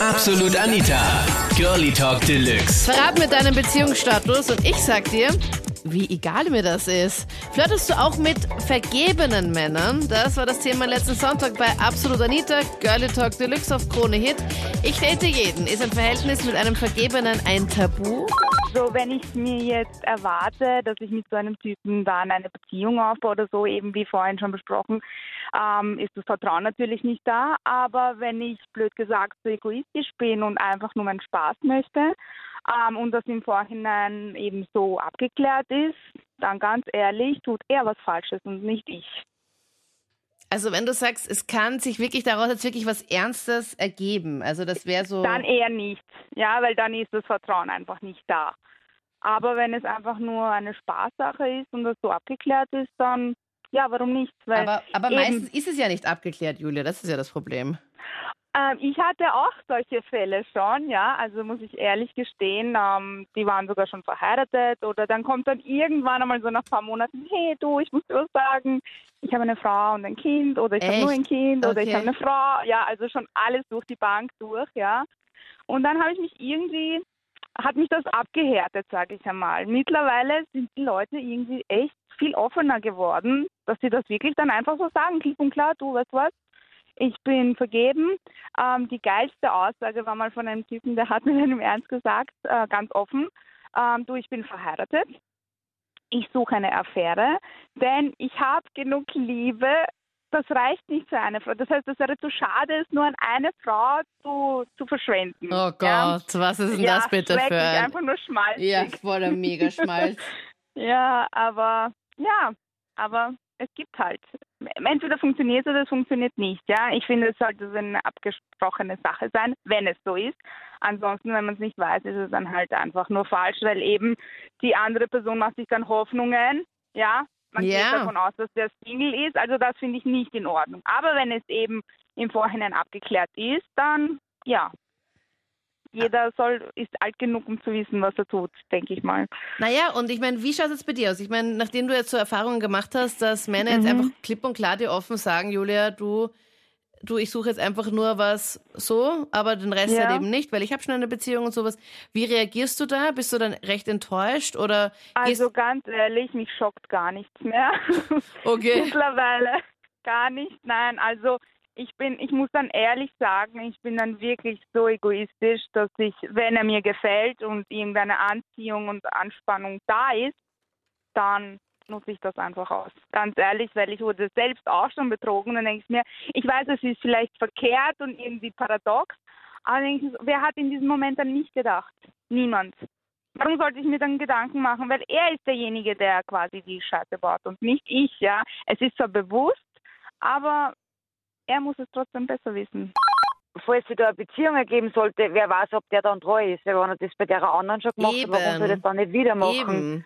Absolut Anita. Girlie Talk Deluxe. Verrat mir deinen Beziehungsstatus und ich sag dir, wie egal mir das ist. Flirtest du auch mit vergebenen Männern? Das war das Thema letzten Sonntag bei Absolut Anita, Girlie Talk Deluxe auf Krone Hit. Ich date jeden. Ist ein Verhältnis mit einem Vergebenen ein Tabu? So, wenn ich mir jetzt erwarte, dass ich mit so einem Typen dann eine Beziehung aufbaue oder so, eben wie vorhin schon besprochen, ähm, ist das Vertrauen natürlich nicht da. Aber wenn ich blöd gesagt so egoistisch bin und einfach nur meinen Spaß möchte ähm, und das im Vorhinein eben so abgeklärt ist, dann ganz ehrlich, tut er was Falsches und nicht ich. Also wenn du sagst, es kann sich wirklich daraus jetzt wirklich was Ernstes ergeben, also das wäre so. Dann eher nicht, ja, weil dann ist das Vertrauen einfach nicht da. Aber wenn es einfach nur eine Spaßsache ist und das so abgeklärt ist, dann ja, warum nicht? Weil aber aber meistens ist es ja nicht abgeklärt, Julia, das ist ja das Problem. Ähm, ich hatte auch solche Fälle schon, ja, also muss ich ehrlich gestehen, ähm, die waren sogar schon verheiratet oder dann kommt dann irgendwann einmal so nach ein paar Monaten, hey du, ich muss dir was sagen, ich habe eine Frau und ein Kind oder ich habe nur ein Kind okay. oder ich habe eine Frau, ja, also schon alles durch die Bank durch, ja. Und dann habe ich mich irgendwie, hat mich das abgehärtet, sage ich einmal. Mittlerweile sind die Leute irgendwie echt viel offener geworden, dass sie das wirklich dann einfach so sagen, klipp und klar, du, weißt was, ich bin vergeben. Ähm, die geilste Aussage war mal von einem Typen, der hat mir dann im Ernst gesagt, äh, ganz offen, ähm, du, ich bin verheiratet. Ich suche eine Affäre, denn ich habe genug Liebe. Das reicht nicht für eine Frau. Das heißt, es wäre zu schade, es nur an eine Frau zu, zu verschwenden. Oh Gott, ja? was ist denn ja, das bitte für ein... einfach nur Schmalz. Ja, voller Megaschmalz. ja, aber ja, aber es gibt halt. Entweder funktioniert es oder es funktioniert nicht. Ja, ich finde, es sollte so eine abgesprochene Sache sein, wenn es so ist. Ansonsten, wenn man es nicht weiß, ist es dann halt einfach nur falsch, weil eben die andere Person macht sich dann Hoffnungen. Ja, man yeah. geht davon aus, dass der Single ist. Also das finde ich nicht in Ordnung. Aber wenn es eben im Vorhinein abgeklärt ist, dann ja, jeder soll, ist alt genug, um zu wissen, was er tut, denke ich mal. Naja, und ich meine, wie schaut es bei dir aus? Ich meine, nachdem du jetzt so Erfahrungen gemacht hast, dass Männer mhm. jetzt einfach klipp und klar dir offen sagen, Julia, du, du, ich suche jetzt einfach nur was so, aber den Rest ja. halt eben nicht, weil ich habe schon eine Beziehung und sowas. Wie reagierst du da? Bist du dann recht enttäuscht oder? Also ganz ehrlich, mich schockt gar nichts mehr. Okay. Mittlerweile gar nicht. Nein, also ich bin, ich muss dann ehrlich sagen, ich bin dann wirklich so egoistisch, dass ich, wenn er mir gefällt und irgendeine Anziehung und Anspannung da ist, dann nutze ich das einfach aus. Ganz ehrlich, weil ich wurde selbst auch schon betrogen. Dann denke ich mir, ich weiß, es ist vielleicht verkehrt und irgendwie paradox, aber wer hat in diesem Moment dann nicht gedacht? Niemand. Warum sollte ich mir dann Gedanken machen? Weil er ist derjenige, der quasi die Scheiße baut und nicht ich, ja. Es ist zwar bewusst, aber er muss es trotzdem besser wissen. Falls sich da eine Beziehung ergeben sollte, wer weiß, ob der dann treu ist. Weil wenn er das bei der anderen schon gemacht Eben. hat, warum soll er das dann nicht wieder machen? Eben.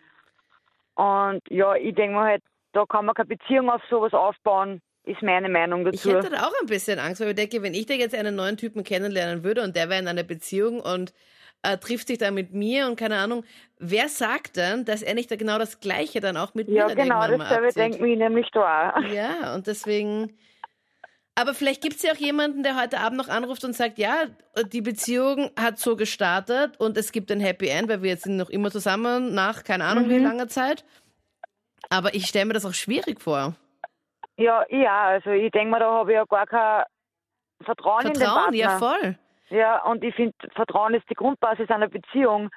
Und ja, ich denke mir halt, da kann man keine Beziehung auf sowas aufbauen, ist meine Meinung dazu. Ich hätte da auch ein bisschen Angst, weil ich denke, wenn ich da jetzt einen neuen Typen kennenlernen würde und der wäre in einer Beziehung und äh, trifft sich dann mit mir und keine Ahnung, wer sagt dann, dass er nicht da genau das Gleiche dann auch mit ja, mir Ja, genau, dasselbe denkt mir nämlich da auch. Ja, und deswegen aber vielleicht gibt es ja auch jemanden, der heute Abend noch anruft und sagt, ja, die Beziehung hat so gestartet und es gibt ein Happy End, weil wir jetzt sind noch immer zusammen nach keine Ahnung mhm. wie langer Zeit. Aber ich stelle mir das auch schwierig vor. Ja, ja, also ich denke mal, da habe ich ja gar kein Vertrauen, Vertrauen in den Partner. ja voll. Ja, und ich finde, Vertrauen ist die Grundbasis einer Beziehung.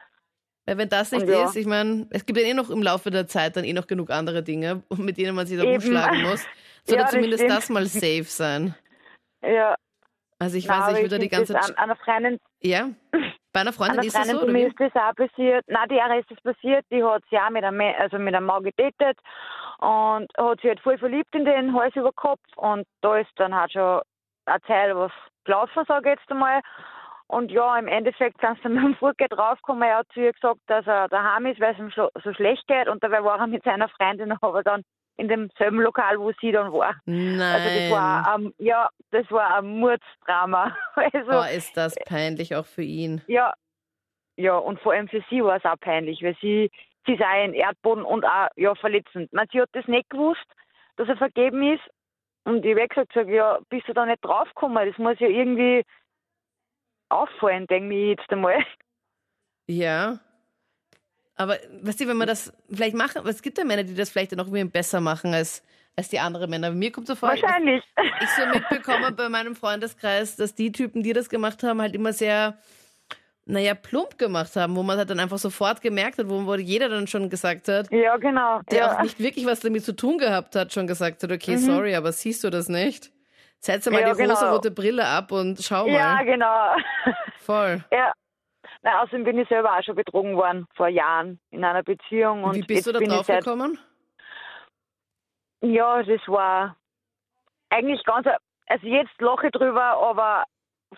Weil wenn das nicht ja. ist, ich meine, es gibt ja eh noch im Laufe der Zeit dann eh noch genug andere Dinge, mit denen man sich da umschlagen muss. Sollte ja, zumindest das, das, mal safe sein. Ja. Also ich weiß, ich würde die ganze Zeit. An, einer Freundin. Ja. Bei einer Freundin einer ist Freundin, das so, ist das auch passiert. Nein, die ist das passiert. Die hat sich auch mit einem, also mit einem Mann gedatet und hat sich halt voll verliebt in den Hals über Kopf. Und da ist dann halt schon eine Zeit was gelaufen, sage ich jetzt einmal. Und ja, im Endeffekt sind sie dann am Vorgehen draufgekommen. Er hat zu ihr gesagt, dass er daheim ist, weil es ihm so, so schlecht geht. Und dabei war er mit seiner Freundin aber dann in demselben Lokal, wo sie dann war. Nein. Also das war, ähm, ja, das war ein Mordsdrama. Also, oh, ist das peinlich auch für ihn. Ja, ja, und vor allem für sie war es auch peinlich, weil sie, sie sei ein Erdboden und auch ja, verletzend. Man, sie hat das nicht gewusst, dass er vergeben ist. Und ich habe gesagt, ja, bist du da nicht draufgekommen? Das muss ja irgendwie, auffallen, denke ich jetzt einmal. Ja. Aber weißt du, wenn man das vielleicht machen, es gibt ja Männer, die das vielleicht noch irgendwie besser machen als, als die anderen Männer. Bei mir kommt so vor, Wahrscheinlich. ich so mitbekomme bei meinem Freundeskreis, dass die Typen, die das gemacht haben, halt immer sehr, naja, plump gemacht haben, wo man halt dann einfach sofort gemerkt hat, wo, wo jeder dann schon gesagt hat, Ja, genau. der ja. auch nicht wirklich was damit zu tun gehabt hat, schon gesagt hat, okay, sorry, aber siehst du das nicht? Setz mal Mhm. Ja, die genau. rosarote Brille ab und schau mal. ja, genau. Voll. ja. Na, außerdem bin ich selber auch schon betrogen worden, vor Jahren, in einer Beziehung. Und Wie bist du da bin ich drauf gekommen? Ja, das war eigentlich ganz, also jetzt lache ich drüber, aber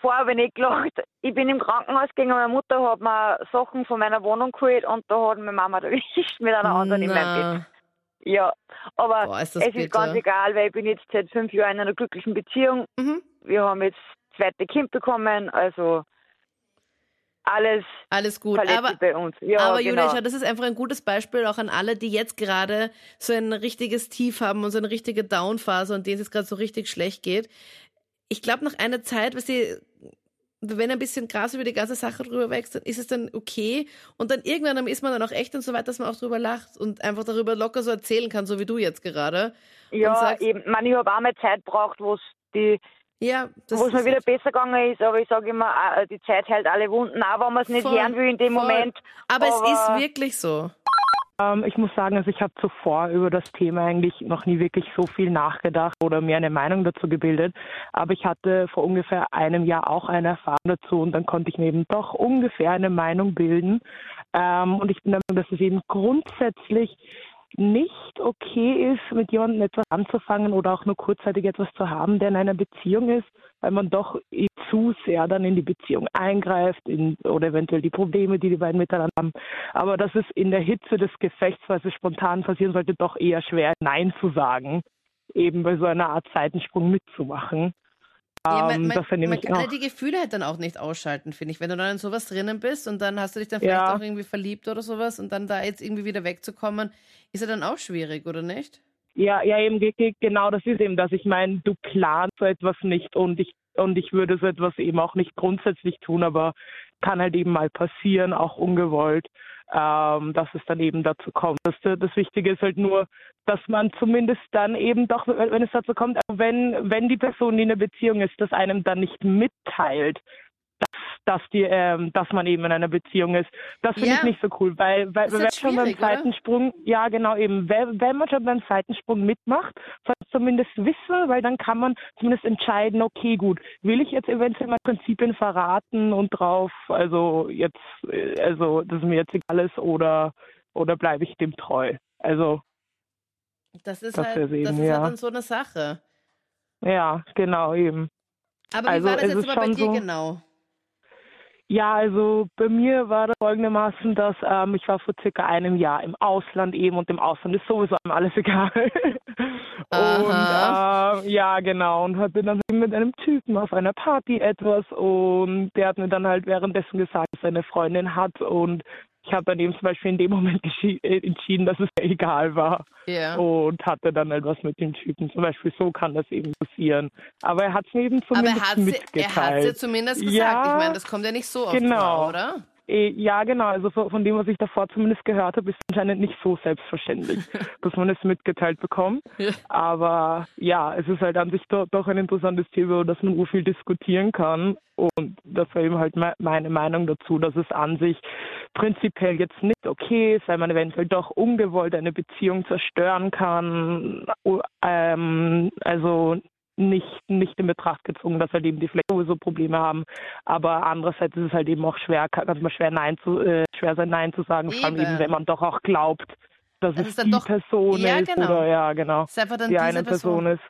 vorher habe ich nicht gelacht. Ich bin im Krankenhaus gegangen, meine Mutter hat mir Sachen von meiner Wohnung geholt und da hat meine Mama erwischt mit einer anderen in meinem Bett. Ja, aber Boah, ist es ist bitter. ganz egal, weil ich bin jetzt seit fünf Jahren in einer glücklichen Beziehung. Mhm. Wir haben jetzt das zweite Kind bekommen, also alles Alles gut. Aber, bei uns. Ja, aber genau. Julia, das ist einfach ein gutes Beispiel auch an alle, die jetzt gerade so ein richtiges Tief haben und so eine richtige Down-Phase und denen es jetzt gerade so richtig schlecht geht. Ich glaube, nach einer Zeit, was die, wenn ein bisschen Gras über die ganze Sache drüber wächst, dann ist es dann okay. Und dann irgendwann ist man dann auch echt und so weit, dass man auch drüber lacht und einfach darüber locker so erzählen kann, so wie du jetzt gerade. ja, sagst- eben. Ich, meine, ich habe auch mal Zeit gebraucht, wo es die Ja, wo es mir wieder besser gegangen ist, aber ich sage immer, ah, die Zeit hält alle Wunden, auch wenn man es nicht Voll, hören will in dem voll. Moment. Aber, es aber- ist wirklich so. Ähm, ich muss sagen, also ich habe zuvor über das Thema eigentlich noch nie wirklich so viel nachgedacht oder mir eine Meinung dazu gebildet. Aber ich hatte vor ungefähr einem Jahr auch eine Erfahrung dazu und dann konnte ich mir eben doch ungefähr eine Meinung bilden. Ähm, und ich bin der Meinung, dass es eben grundsätzlich nicht okay ist, mit jemandem etwas anzufangen oder auch nur kurzzeitig etwas zu haben, der in einer Beziehung ist, weil man doch zu sehr dann in die Beziehung eingreift in, oder eventuell die Probleme, die die beiden miteinander haben. Aber dass es in der Hitze des Gefechts, was es spontan passieren sollte, doch eher schwer ist, Nein zu sagen, eben bei so einer Art Seitensprung mitzumachen. Ja, man, Ähm, man, man ich kann ja die Gefühle halt dann auch nicht ausschalten, finde ich. Wenn du dann in sowas drinnen bist und dann hast du dich dann vielleicht Ja. auch irgendwie verliebt oder sowas und dann da jetzt irgendwie wieder wegzukommen, ist ja dann auch schwierig, oder nicht? Ja, ja, eben ge- ge- genau, das ist eben das. Ich meine, du planst so etwas nicht und ich und ich würde so etwas eben auch nicht grundsätzlich tun, aber kann halt eben mal passieren, auch ungewollt, ähm, dass es dann eben dazu kommt. Das, das Wichtige ist halt nur, dass man zumindest dann eben doch, wenn es dazu kommt, wenn, wenn die Person, die in einer Beziehung ist, das einem dann nicht mitteilt, dass, die, ähm, dass man eben in einer Beziehung ist. Das finde Ja. ich nicht so cool, weil, weil wenn halt schon beim schwierig, oder? Seitensprung, ja genau eben, wenn, wenn man schon beim Seitensprung mitmacht, soll man zumindest wissen, weil dann kann man zumindest entscheiden, okay gut, will ich jetzt eventuell mal Prinzipien verraten und drauf, also jetzt, äh, also das ist mir jetzt egal ist oder oder bleibe ich dem treu? Also Das ist Das halt, eben, das ist ja. halt dann so eine Sache. ja, genau eben. Aber Also, wie war das jetzt aber bei dir so- genau? Ja, also bei mir war das folgendermaßen, dass ähm, ich war vor circa einem Jahr im Ausland eben und im Ausland ist sowieso einem alles egal. Und äh, ja, genau, und hatte dann mit einem Typen auf einer Party etwas und der hat mir dann halt währenddessen gesagt, dass er eine Freundin hat und ich habe dann eben zum Beispiel in dem Moment äh, entschieden, dass es mir egal war Ja. und hatte dann etwas mit dem Typen. Zum Beispiel so kann das eben passieren. Aber er hat es mir eben Aber zumindest er hat es mitgeteilt. ja zumindest gesagt. Ja, ich meine, das kommt ja nicht so oft genau. vor, oder? Eh, Ja, genau. Also von dem, was ich davor zumindest gehört habe, ist es anscheinend nicht so selbstverständlich, dass man es mitgeteilt bekommt. Aber ja, es ist halt an sich do, doch ein interessantes Thema, über das man so viel diskutieren kann. Und das war eben halt me meine Meinung dazu, dass es an sich prinzipiell jetzt nicht okay ist, weil man eventuell doch ungewollt eine Beziehung zerstören kann. Ähm, also nicht, nicht in Betracht gezogen, dass halt eben die vielleicht sowieso Probleme haben. Aber andererseits ist es halt eben auch schwer, kann es mal schwer Nein zu, äh, schwer sein, Nein zu sagen, vor allem Eben. eben, wenn man doch auch glaubt, dass Das es ist die doch- Person Ja, ist genau. oder ja, genau. Ist einfach dann Die eine Person. Person ist.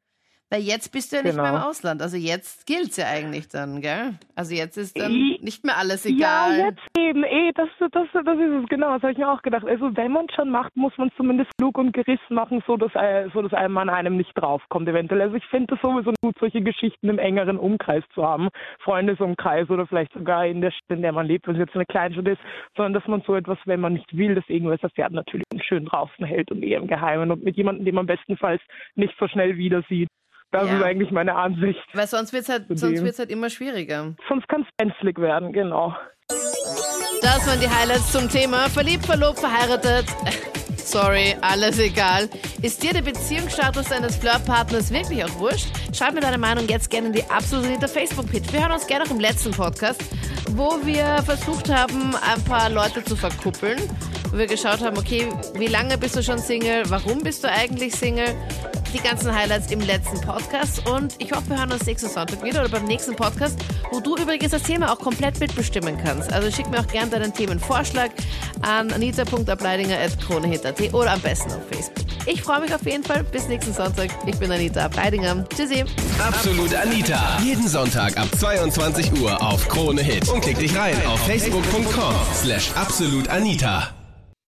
Weil jetzt bist du ja nicht mehr im Genau. Ausland. Also jetzt gilt's ja eigentlich dann, gell? Also jetzt ist dann nicht mehr alles Ja, egal. jetzt eben, eh, das, das, das ist es, genau, das habe ich mir auch gedacht. Also wenn man schon macht, muss man zumindest klug und gerissen machen, so dass, äh, so dass einem an einem nicht draufkommt eventuell. Also ich finde es sowieso gut, solche Geschichten im engeren Umkreis zu haben, Freundesumkreis oder vielleicht sogar in der Stadt, in der man lebt, wenn es jetzt eine Kleinstadt ist, sondern dass man so etwas, wenn man nicht will, dass irgendwas erfährt, natürlich schön draußen hält und eher im Geheimen und mit jemandem, den man bestenfalls nicht so schnell wieder sieht. Das Ja. ist eigentlich meine Ansicht. Weil sonst wird es halt, sonst wird's halt immer schwieriger. Sonst kann es brenzlig werden, genau. Das waren die Highlights zum Thema verliebt, verlobt, verheiratet. Sorry, alles egal. Ist dir der Beziehungsstatus deines Flirtpartners wirklich auch wurscht? Schreib mir deine Meinung jetzt gerne in die absolute Facebook-Pitch. Wir hören uns gerne auch im letzten Podcast, wo wir versucht haben, ein paar Leute zu verkuppeln. Wo wir geschaut haben, okay, wie lange bist du schon Single? Warum bist du eigentlich Single? Die ganzen Highlights im letzten Podcast. Und ich hoffe, wir hören uns nächsten Sonntag wieder oder beim nächsten Podcast, wo du übrigens das Thema auch komplett mitbestimmen kannst. Also schick mir auch gerne deinen Themenvorschlag an anita.ableidinger.kronehit.at oder am besten auf Facebook. Ich freue mich auf jeden Fall. Bis nächsten Sonntag. Ich bin Anita Ableidinger. Tschüssi. Absolut Anita. Jeden Sonntag ab 22 Uhr auf Krone Hit. Und klick dich rein auf facebook.com slash absolutanita.